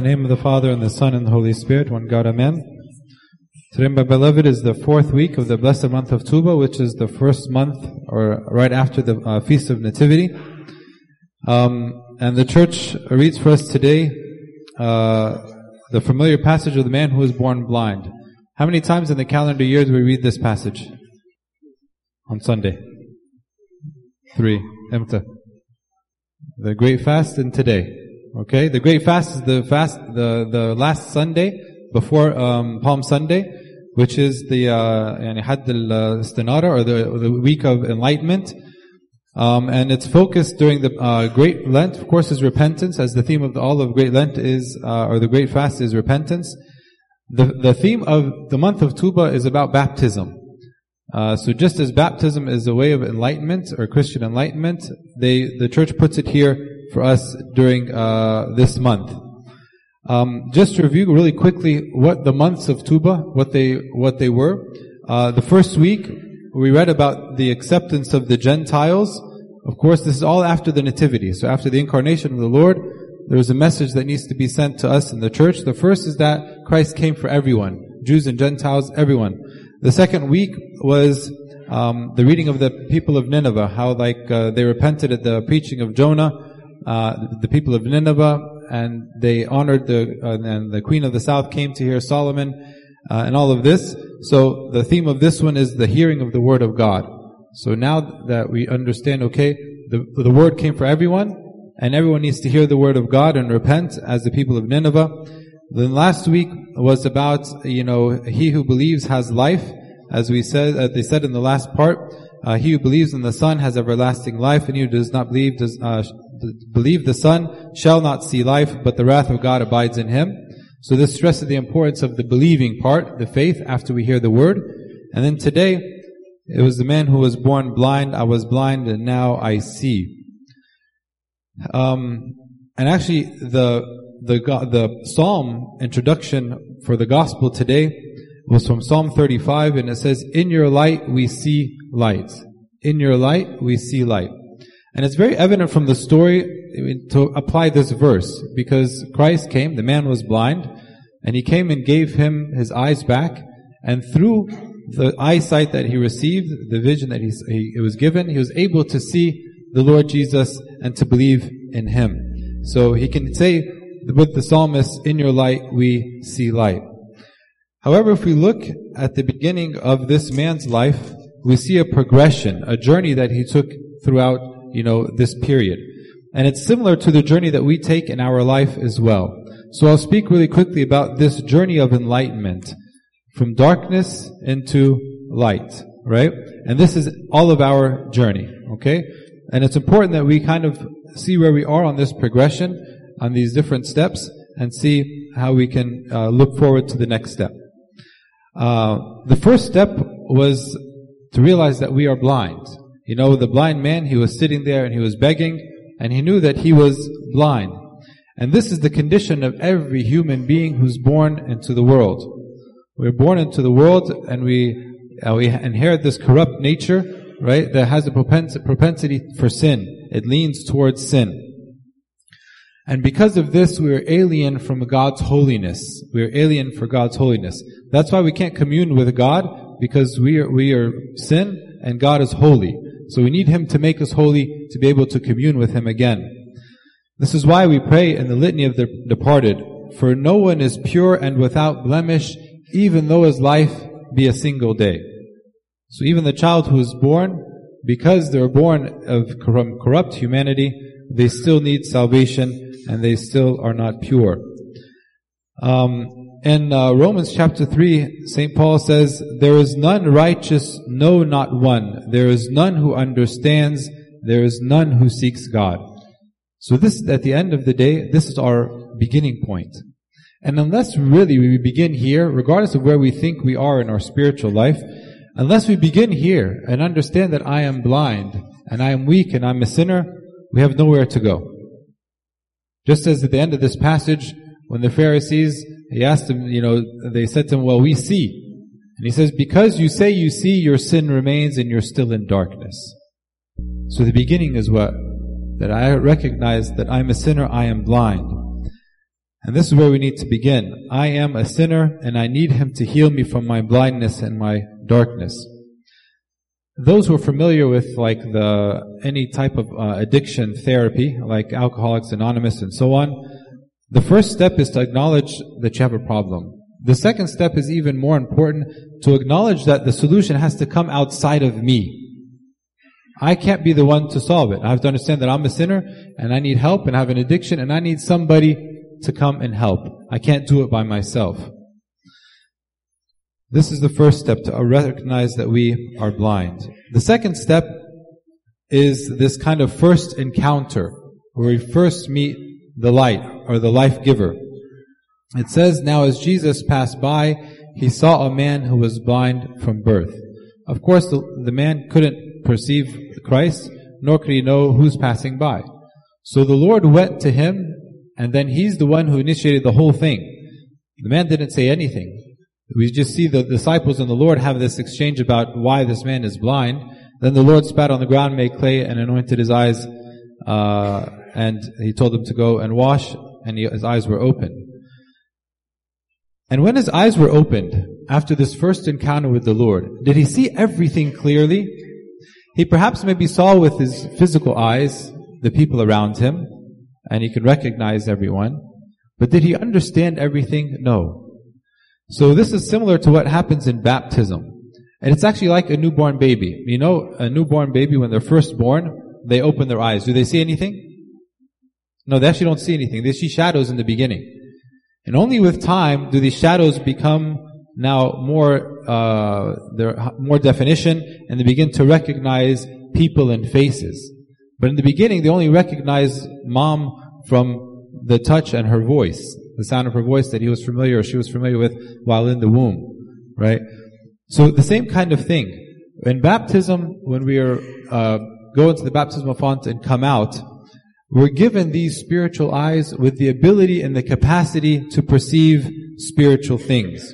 In the name of the Father and the Son and the Holy Spirit, one God, Amen. Today, my beloved, is the fourth week of the blessed month of Tuba, which is the first month, or right after the uh, Feast of Nativity. Um, and the church reads for us today uh, the familiar passage of the man who was born blind. How many times in the calendar year do we read this passage? On Sunday. Three. Emta. The Great Fast and today. Okay, the great fast is the fast, the, the last Sunday before um, Palm Sunday, which is the Had al Istinara or the, the week of enlightenment. Um, and it's focused during the uh, Great Lent, of course, is repentance, as the theme of the, all of Great Lent is, uh, or the Great Fast is repentance. The, the theme of the month of Tuba is about baptism. Uh, so just as baptism is a way of enlightenment or Christian enlightenment, they, the church puts it here for us during uh, this month. Um, just to review really quickly what the months of Tuba, what they what they were. Uh, the first week we read about the acceptance of the Gentiles. Of course, this is all after the Nativity. So after the incarnation of the Lord, there is a message that needs to be sent to us in the church. The first is that Christ came for everyone, Jews and Gentiles, everyone. The second week was um, the reading of the people of Nineveh, how like uh, they repented at the preaching of Jonah, uh, the people of Nineveh, and they honored the uh, and the queen of the south came to hear Solomon, uh, and all of this. So the theme of this one is the hearing of the word of God. So now that we understand, okay, the the word came for everyone, and everyone needs to hear the word of God and repent as the people of Nineveh. Then last week was about, you know, he who believes has life, as we said, uh, they said in the last part, uh, he who believes in the Son has everlasting life, and he who does not believe does uh, believe the Son shall not see life, but the wrath of God abides in him. So this stresses the importance of the believing part, the faith, after we hear the word. And then today, it was the man who was born blind. I was blind, and now I see. Um, and actually, the the the psalm introduction for the gospel today was from Psalm 35, and it says, "In your light we see light. In your light we see light." And it's very evident from the story to apply this verse because Christ came, the man was blind, and he came and gave him his eyes back, and through the eyesight that he received, the vision that he, he was given, he was able to see the Lord Jesus and to believe in him. So he can say with the psalmist, in your light we see light. However, if we look at the beginning of this man's life, we see a progression, a journey that he took throughout, you know, this period. And it's similar to the journey that we take in our life as well. So I'll speak really quickly about this journey of enlightenment from darkness into light, right? And this is all of our journey, okay? And it's important that we kind of see where we are on this progression, on these different steps, and see how we can uh, look forward to the next step. Uh, the first step was to realize that we are blind. You know, the blind man, he was sitting there and he was begging, and he knew that he was blind. And this is the condition of every human being who's born into the world. We're born into the world and we, uh, we inherit this corrupt nature, right, that has a propensity for sin. It leans towards sin. And because of this, we are alien from God's holiness. We are alien for God's holiness. That's why we can't commune with God, because we are, we are sin and God is holy. So we need Him to make us holy to be able to commune with Him again. This is why we pray in the litany of the departed, for no one is pure and without blemish, even though his life be a single day. So even the child who is born, because they're born of corrupt humanity, they still need salvation and they still are not pure. Um, in uh, Romans chapter 3, St. Paul says, There is none righteous, no, not one. There is none who understands. There is none who seeks God. So this, at the end of the day, this is our beginning point. And unless really we begin here, regardless of where we think we are in our spiritual life, unless we begin here and understand that I am blind and I am weak and I'm a sinner, we have nowhere to go. Just as at the end of this passage, when the Pharisees, he asked him, you know, they said to him, well, we see. And he says, because you say you see, your sin remains and you're still in darkness. So the beginning is what? That I recognize that I'm a sinner, I am blind. And this is where we need to begin. I am a sinner and I need Him to heal me from my blindness and my darkness. Those who are familiar with like the, any type of uh, addiction therapy, like Alcoholics Anonymous and so on, the first step is to acknowledge that you have a problem. The second step is even more important to acknowledge that the solution has to come outside of me. I can't be the one to solve it. I have to understand that I'm a sinner and I need help and I have an addiction and I need somebody to come and help. I can't do it by myself. This is the first step to recognize that we are blind. The second step is this kind of first encounter where we first meet the light or the life giver. It says, now as Jesus passed by, he saw a man who was blind from birth. Of course, the, the man couldn't perceive Christ, nor could he know who's passing by. So the Lord went to him, and then he's the one who initiated the whole thing. The man didn't say anything. We just see the disciples and the Lord have this exchange about why this man is blind. Then the Lord spat on the ground, made clay, and anointed his eyes, uh, and he told him to go and wash, and he, his eyes were open. And when his eyes were opened, after this first encounter with the Lord, did he see everything clearly? He perhaps maybe saw with his physical eyes the people around him, and he could recognize everyone. But did he understand everything? No. So this is similar to what happens in baptism. And it's actually like a newborn baby. You know, a newborn baby, when they're first born, they open their eyes. Do they see anything? No, they actually don't see anything. They see shadows in the beginning. And only with time do these shadows become now more, uh, more definition and they begin to recognize people and faces. But in the beginning, they only recognize mom from the touch and her voice, the sound of her voice that he was familiar or she was familiar with while in the womb, right? So the same kind of thing. In baptism, when we are, uh, go into the baptismal font and come out, we're given these spiritual eyes with the ability and the capacity to perceive spiritual things.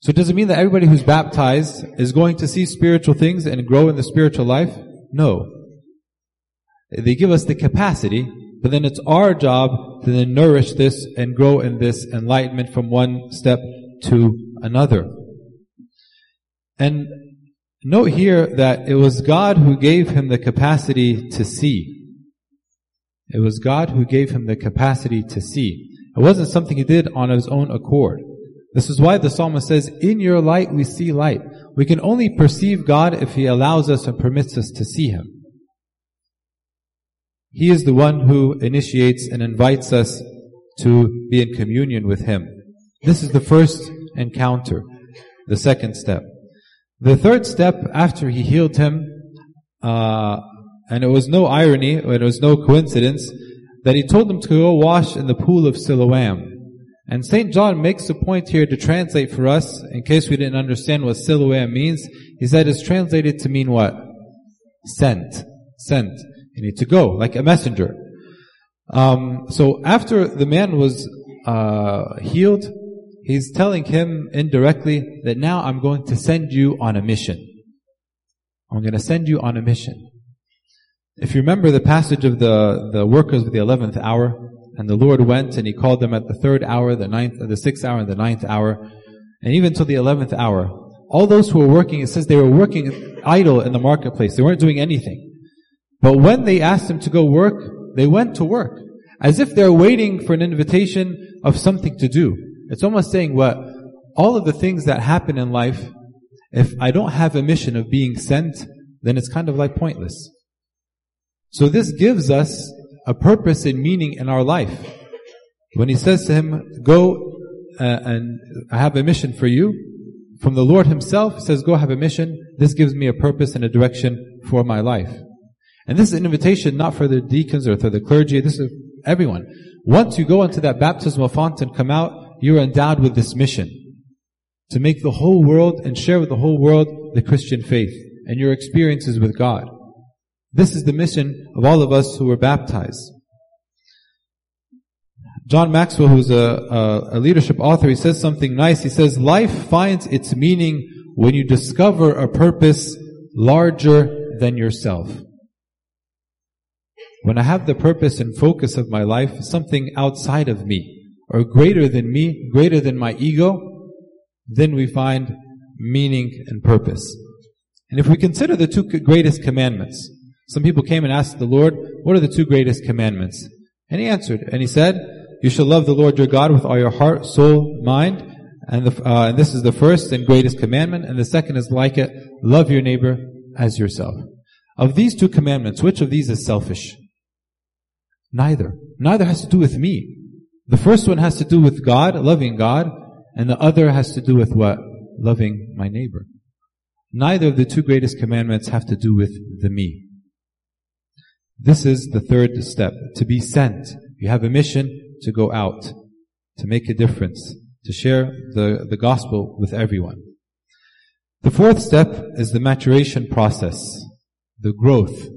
So does it mean that everybody who's baptized is going to see spiritual things and grow in the spiritual life? No. They give us the capacity, but then it's our job to then nourish this and grow in this enlightenment from one step to another. And note here that it was God who gave him the capacity to see. It was God who gave him the capacity to see. It wasn't something he did on his own accord. This is why the psalmist says, in your light we see light. We can only perceive God if he allows us and permits us to see him. He is the one who initiates and invites us to be in communion with him. This is the first encounter, the second step. The third step after he healed him, uh, and it was no irony, it was no coincidence, that he told them to go wash in the pool of Siloam. And St. John makes a point here to translate for us, in case we didn't understand what Siloam means. He said it's translated to mean what? Sent. Sent. You need to go, like a messenger. Um, so after the man was uh, healed, he's telling him indirectly that now I'm going to send you on a mission. I'm going to send you on a mission. If you remember the passage of the, the workers of the eleventh hour, and the Lord went and he called them at the third hour, the ninth, the sixth hour, and the ninth hour, and even till the eleventh hour. All those who were working, it says they were working idle in the marketplace. They weren't doing anything. But when they asked them to go work, they went to work. As if they're waiting for an invitation of something to do. It's almost saying what? All of the things that happen in life, if I don't have a mission of being sent, then it's kind of like pointless. So this gives us a purpose and meaning in our life. When he says to him, go uh, and I have a mission for you, from the Lord himself says, go have a mission. This gives me a purpose and a direction for my life. And this is an invitation not for the deacons or for the clergy. This is everyone. Once you go into that baptismal font and come out, you're endowed with this mission to make the whole world and share with the whole world the Christian faith and your experiences with God. This is the mission of all of us who were baptized. John Maxwell, who's a, a, a, leadership author, he says something nice. He says, life finds its meaning when you discover a purpose larger than yourself. When I have the purpose and focus of my life, something outside of me, or greater than me, greater than my ego, then we find meaning and purpose. And if we consider the two greatest commandments, some people came and asked the Lord, what are the two greatest commandments? And he answered, and he said, you shall love the Lord your God with all your heart, soul, mind, and, the, uh, and this is the first and greatest commandment, and the second is like it, love your neighbor as yourself. Of these two commandments, which of these is selfish? Neither. Neither has to do with me. The first one has to do with God, loving God, and the other has to do with what? Loving my neighbor. Neither of the two greatest commandments have to do with the me. This is the third step, to be sent. You have a mission to go out, to make a difference, to share the, the gospel with everyone. The fourth step is the maturation process, the growth.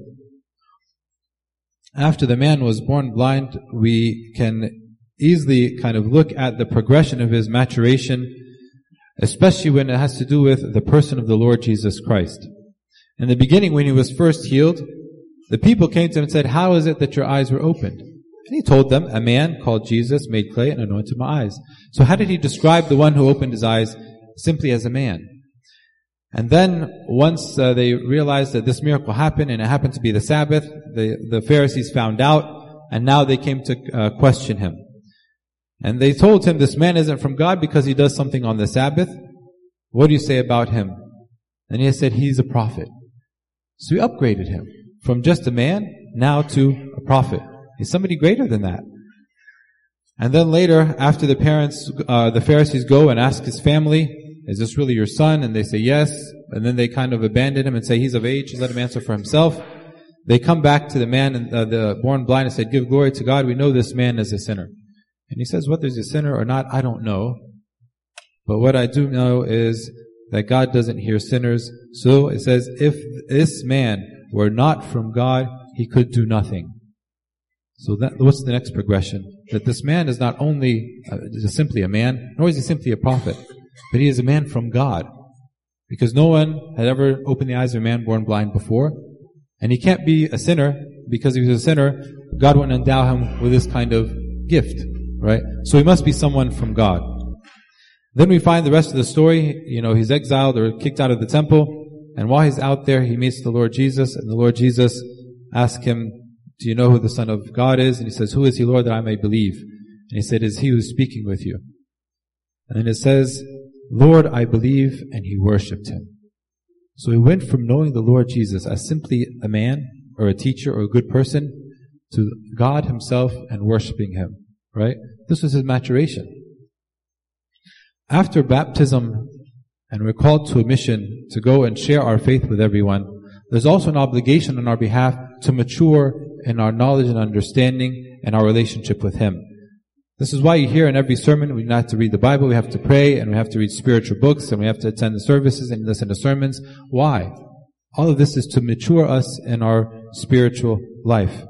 After the man was born blind, we can easily kind of look at the progression of his maturation, especially when it has to do with the person of the Lord Jesus Christ. In the beginning, when he was first healed, the people came to him and said, How is it that your eyes were opened? And he told them, A man called Jesus made clay and anointed my eyes. So how did he describe the one who opened his eyes? Simply as a man. And then once uh, they realized that this miracle happened and it happened to be the Sabbath, the, the Pharisees found out and now they came to uh, question him. And they told him this man isn't from God because he does something on the Sabbath. What do you say about him? And he said he's a prophet. So we upgraded him from just a man now to a prophet. He's somebody greater than that. And then later, after the parents, uh, the Pharisees go and ask his family, is this really your son? And they say yes. And then they kind of abandon him and say he's of age. Let him answer for himself. They come back to the man and uh, the born blind and said, give glory to God. We know this man is a sinner. And he says, whether he's a sinner or not, I don't know. But what I do know is that God doesn't hear sinners. So it says, if this man were not from God, he could do nothing. So that, what's the next progression? That this man is not only uh, simply a man, nor is he simply a prophet, but he is a man from God. Because no one had ever opened the eyes of a man born blind before. And he can't be a sinner because if he was a sinner, God wouldn't endow him with this kind of gift, right? So he must be someone from God. Then we find the rest of the story, you know, he's exiled or kicked out of the temple, and while he's out there, he meets the Lord Jesus, and the Lord Jesus asks him, do you know who the Son of God is? And he says, who is he, Lord, that I may believe? And he said, is he who is speaking with you? And then it says, Lord, I believe, and he worshipped him. So he went from knowing the Lord Jesus as simply a man, or a teacher, or a good person, to God himself and worshiping him. Right? This was his maturation. After baptism, and we're called to a mission to go and share our faith with everyone, there's also an obligation on our behalf to mature in our knowledge and understanding and our relationship with Him. This is why you hear in every sermon we have to read the Bible, we have to pray, and we have to read spiritual books, and we have to attend the services and listen to sermons. Why? All of this is to mature us in our spiritual life.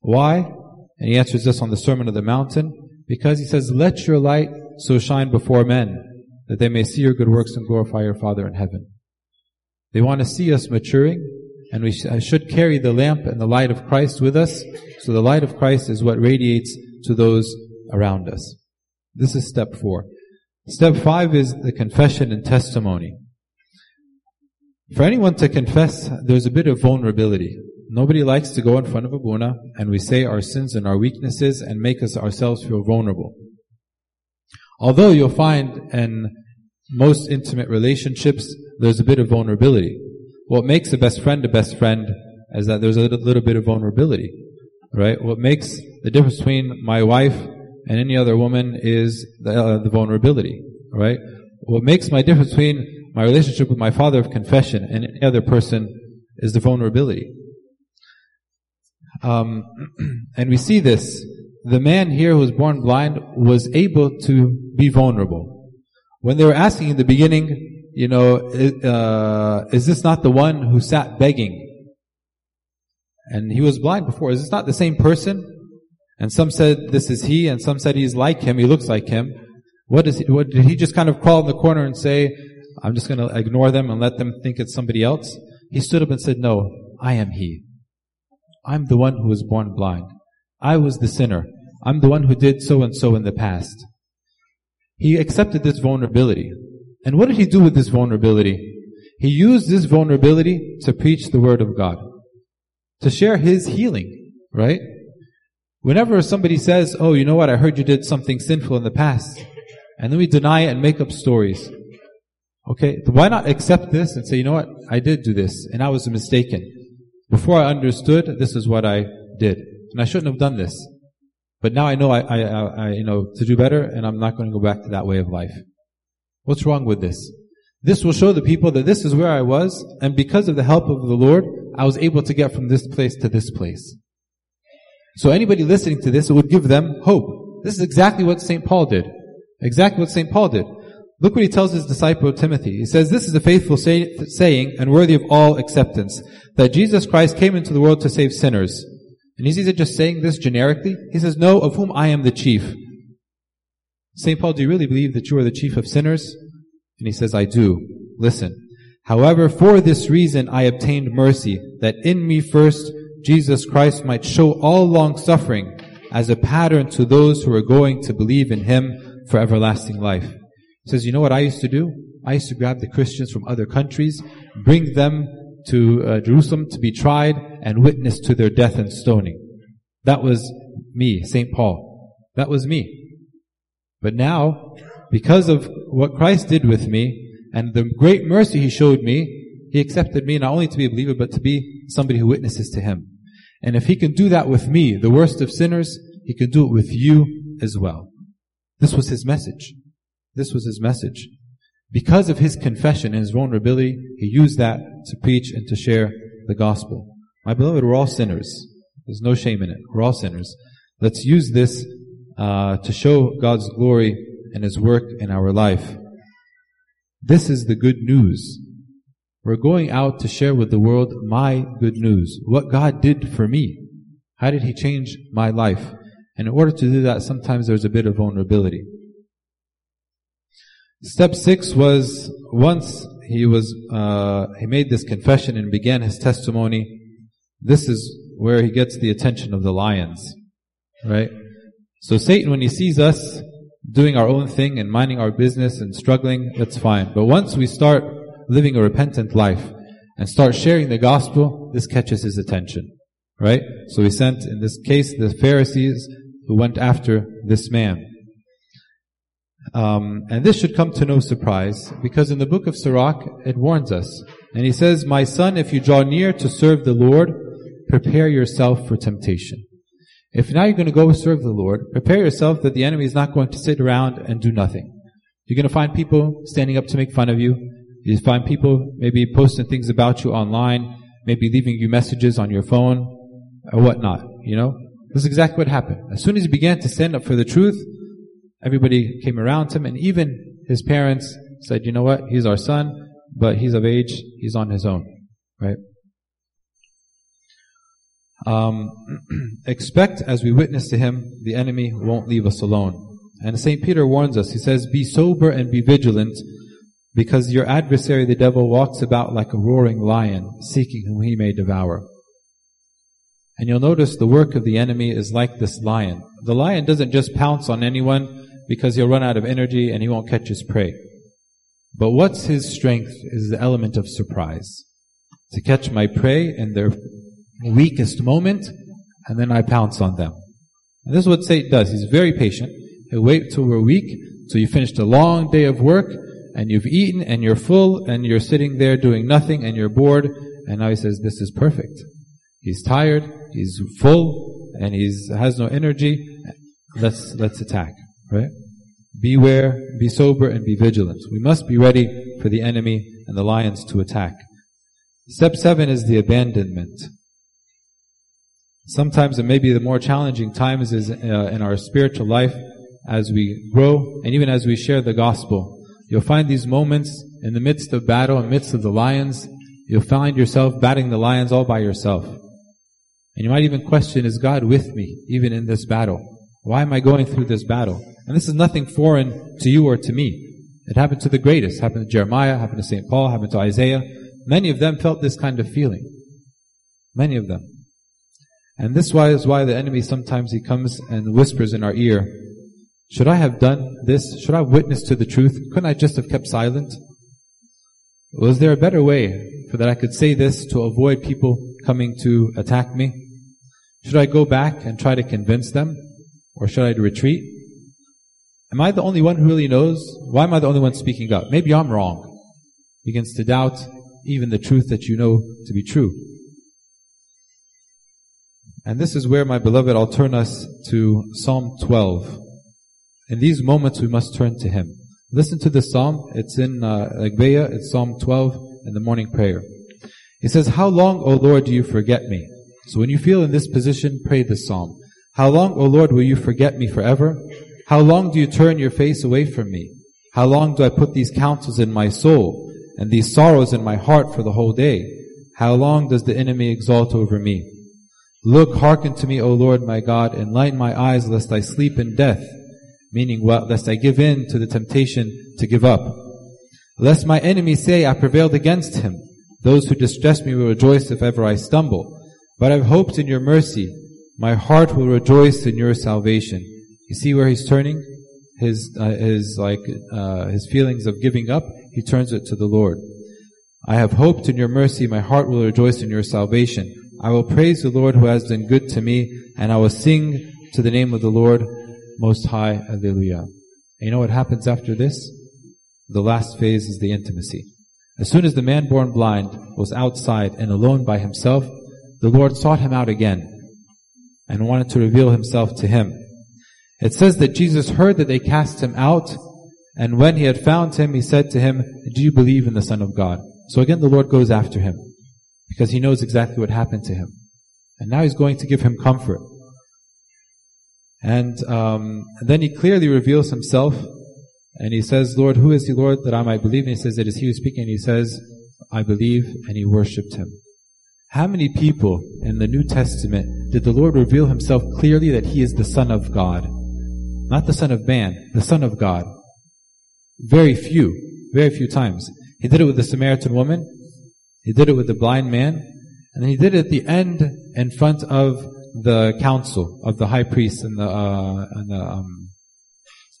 Why? And he answers this on the Sermon of the Mountain, because he says, let your light so shine before men, that they may see your good works and glorify your Father in heaven. They want to see us maturing, and we should carry the lamp and the light of Christ with us. So the light of Christ is what radiates to those around us. This is step four. Step five is the confession and testimony. For anyone to confess, there's a bit of vulnerability. Nobody likes to go in front of Abuna and we say our sins and our weaknesses and make us ourselves feel vulnerable. Although you'll find in most intimate relationships, there's a bit of vulnerability. What makes a best friend a best friend is that there's a little, bit of vulnerability, right? What makes the difference between my wife and any other woman is the, uh, the vulnerability, right? What makes my difference between my relationship with my father of confession and any other person is the vulnerability. Um, and we see this. The man here who was born blind was able to be vulnerable. When they were asking in the beginning, you know, uh, is this not the one who sat begging? And he was blind before. Is this not the same person? And some said this is he, and some said he's like him, he looks like him. What is he, what, did he just kind of crawl in the corner and say, I'm just gonna ignore them and let them think it's somebody else? He stood up and said, no, I am he. I'm the one who was born blind. I was the sinner. I'm the one who did so and so in the past. He accepted this vulnerability. And what did he do with this vulnerability? He used this vulnerability to preach the word of God. To share his healing, right? Whenever somebody says, oh, you know what, I heard you did something sinful in the past, and then we deny it and make up stories. Okay, why not accept this and say, you know what, I did do this, and I was mistaken. Before I understood, this is what I did. And I shouldn't have done this. But now I know I, I, I, you know, to do better, and I'm not going to go back to that way of life. What's wrong with this? This will show the people that this is where I was, and because of the help of the Lord, I was able to get from this place to this place. So anybody listening to this, it would give them hope. This is exactly what St. Paul did. Exactly what St. Paul did. Look what he tells his disciple Timothy. He says, This is a faithful say- saying and worthy of all acceptance, that Jesus Christ came into the world to save sinners and is he just saying this generically? He says, No, of whom I am the chief. St. Paul, do you really believe that you are the chief of sinners? And he says, I do. Listen. However, for this reason I obtained mercy, that in me first Jesus Christ might show all long suffering as a pattern to those who are going to believe in him for everlasting life. He says, you know what I used to do? I used to grab the Christians from other countries, bring them to uh, Jerusalem to be tried and witness to their death and stoning. That was me, St. Paul. That was me. But now, because of what Christ did with me and the great mercy He showed me, He accepted me not only to be a believer, but to be somebody who witnesses to Him. And if He can do that with me, the worst of sinners, He can do it with you as well. This was His message. This was His message. Because of his confession and his vulnerability, he used that to preach and to share the gospel. My beloved, we're all sinners. There's no shame in it. We're all sinners. Let's use this uh, to show God's glory and His work in our life. This is the good news. We're going out to share with the world my good news. What God did for me. How did He change my life? And in order to do that, sometimes there's a bit of vulnerability. Step six was once he was uh, he made this confession and began his testimony. This is where he gets the attention of the lions, right? So Satan, when he sees us doing our own thing and minding our business and struggling, that's fine. But once we start living a repentant life and start sharing the gospel, this catches his attention, right? So he sent, in this case, the Pharisees who went after this man. Um, and this should come to no surprise, because in the book of Sirach, it warns us. And he says, My son, if you draw near to serve the Lord, prepare yourself for temptation. If now you're going to go serve the Lord, prepare yourself that the enemy is not going to sit around and do nothing. You're going to find people standing up to make fun of you. You find people maybe posting things about you online, maybe leaving you messages on your phone, or whatnot, you know? This is exactly what happened. As soon as he began to stand up for the truth, Everybody came around him, and even his parents said, you know what, he's our son, but he's of age, he's on his own, right? Um, expect as we witness to him, the enemy won't leave us alone. And St. Peter warns us, he says, be sober and be vigilant, because your adversary, the devil, walks about like a roaring lion, seeking whom he may devour. And you'll notice the work of the enemy is like this lion. The lion doesn't just pounce on anyone because he'll run out of energy and he won't catch his prey. But what's his strength is the element of surprise. To catch my prey in their weakest moment, and then I pounce on them. And this is what Satan does. He's very patient. He'll wait till we're weak, till you finished a long day of work, and you've eaten, and you're full, and you're sitting there doing nothing, and you're bored, and now he says, this is perfect. He's tired, he's full, and he has no energy. Let's, let's attack. Right? Beware, be sober, and be vigilant. We must be ready for the enemy and the lions to attack. Step seven is the abandonment. Sometimes it may be the more challenging times is uh, in our spiritual life as we grow and even as we share the gospel. You'll find these moments in the midst of battle, in the midst of the lions, you'll find yourself batting the lions all by yourself. And you might even question, is God with me even in this battle? Why am I going through this battle? And this is nothing foreign to you or to me. It happened to the greatest. It happened to Jeremiah, happened to St. Paul, happened to Isaiah. Many of them felt this kind of feeling. Many of them. And this is why the enemy sometimes he comes and whispers in our ear, should I have done this? Should I have witnessed to the truth? Couldn't I just have kept silent? Was there a better way for that I could say this to avoid people coming to attack me? Should I go back and try to convince them? Or should I retreat? Am I the only one who really knows? Why am I the only one speaking up? Maybe I'm wrong. Begins to doubt even the truth that you know to be true. And this is where, my beloved, I'll turn us to Psalm 12. In these moments, we must turn to Him. Listen to this psalm. It's in uh, Agbeya. It's Psalm 12 in the morning prayer. He says, How long, O Lord, do you forget me? So when you feel in this position, pray this psalm. How long, O Lord, will you forget me forever? How long do you turn your face away from me? How long do I put these counsels in my soul and these sorrows in my heart for the whole day? How long does the enemy exalt over me? Look, hearken to me, O Lord my God, enlighten my eyes lest I sleep in death meaning well, lest I give in to the temptation to give up. Lest my enemies say I prevailed against him. Those who distress me will rejoice if ever I stumble. But I've hoped in your mercy. My heart will rejoice in your salvation. You see where he's turning? His, uh, his like, uh, his feelings of giving up, he turns it to the Lord. I have hoped in your mercy. My heart will rejoice in your salvation. I will praise the Lord who has done good to me, and I will sing to the name of the Lord most High. Alleluia. And you know what happens after this? The last phase is the intimacy. As soon as the man born blind was outside and alone by himself, the Lord sought him out again and wanted to reveal himself to him. It says that Jesus heard that they cast him out, and when he had found him, he said to him, Do you believe in the Son of God? So again, the Lord goes after him because he knows exactly what happened to him. And now he's going to give him comfort. And um, then he clearly reveals himself, and he says, "Lord, who is the Lord, that I might believe?" And he says, "It is He who is speaking." And he says, "I believe," and he worshipped him. How many people in the New Testament did the Lord reveal Himself clearly that He is the Son of God, not the Son of Man, the Son of God? Very few, very few times. He did it with the Samaritan woman. He did it with the blind man. And he did it at the end in front of the council of the high priests and the, uh, and the, um,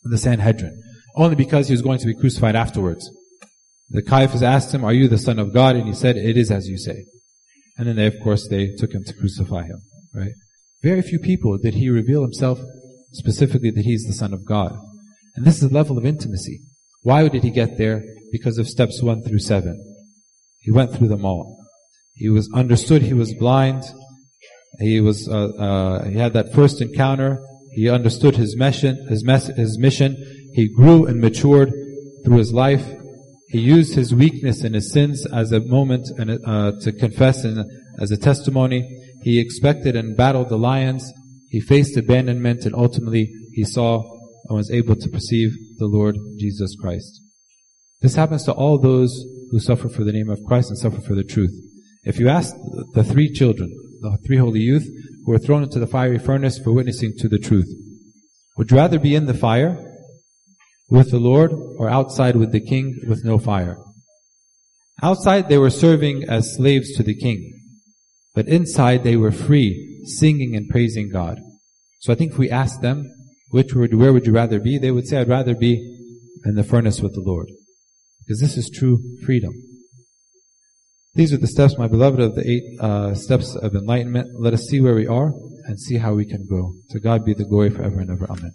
the Sanhedrin. Only because he was going to be crucified afterwards. The Caiaphas asked him, are you the son of God? And he said, it is as you say. And then they, of course, they took him to crucify him, right? Very few people did he reveal himself specifically that he's the son of God. And this is the level of intimacy. Why did he get there? Because of steps one through seven. He went through them all. He was understood he was blind. He was, uh, uh, he had that first encounter. He understood his mission, his, mess, his mission. He grew and matured through his life. He used his weakness and his sins as a moment and uh, to confess and as a testimony. He expected and battled the lions. He faced abandonment and ultimately he saw and was able to perceive the Lord Jesus Christ. This happens to all those who suffer for the name of Christ and suffer for the truth. If you ask the three children, the three holy youth who were thrown into the fiery furnace for witnessing to the truth. Would you rather be in the fire with the Lord or outside with the king with no fire? Outside they were serving as slaves to the king, but inside they were free, singing and praising God. So I think if we asked them, which would, where would you rather be? They would say, I'd rather be in the furnace with the Lord. Because this is true freedom. These are the steps, my beloved, of the eight uh, steps of enlightenment. Let us see where we are and see how we can grow. To God be the glory forever and ever. Amen.